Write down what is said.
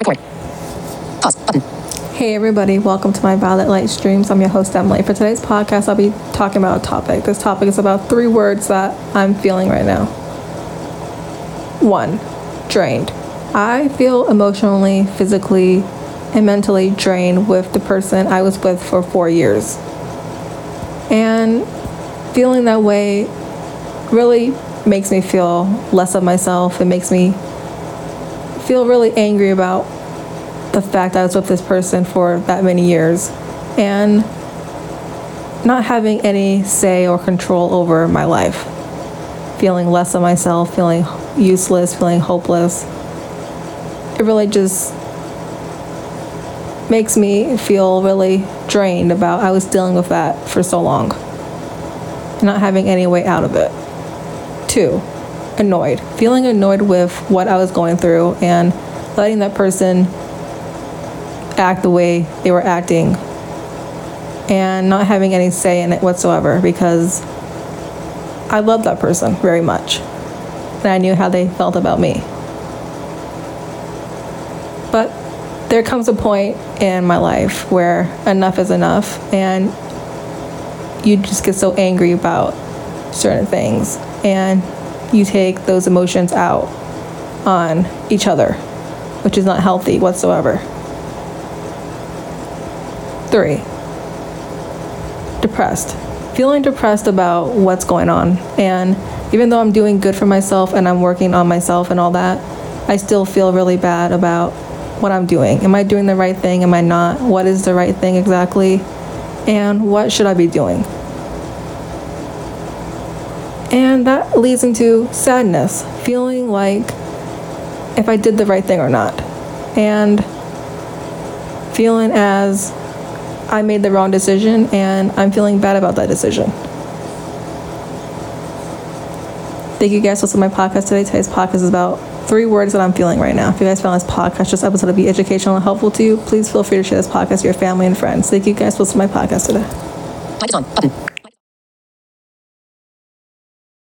Record. Pause. Button. Hey everybody, welcome to my Violet Light Streams. I'm your host Emily. For today's podcast, I'll be talking about a topic. This topic is about three words that I'm feeling right now. One, drained. I feel emotionally, physically, and mentally drained with the person I was with for four years. And feeling that way really makes me feel less of myself. It makes me feel really angry about the fact I was with this person for that many years and not having any say or control over my life. Feeling less of myself, feeling useless, feeling hopeless. It really just makes me feel really drained about I was dealing with that for so long. Not having any way out of it. Two, annoyed. Feeling annoyed with what I was going through and letting that person act the way they were acting and not having any say in it whatsoever because I loved that person very much and I knew how they felt about me. But there comes a point in my life where enough is enough and you just get so angry about certain things and you take those emotions out on each other, which is not healthy whatsoever. Three, depressed. Feeling depressed about what's going on. And even though I'm doing good for myself and I'm working on myself and all that, I still feel really bad about what I'm doing. Am I doing the right thing? Am I not? What is the right thing exactly? And what should I be doing? And that leads into sadness, feeling like if I did the right thing or not. And feeling as I made the wrong decision and I'm feeling bad about that decision. Thank you guys for listening to my podcast today. Today's podcast is about three words that I'm feeling right now. If you guys found this podcast, this episode to be educational and helpful to you, please feel free to share this podcast with your family and friends. Thank you guys for listening to my podcast today. Mic is on. Button.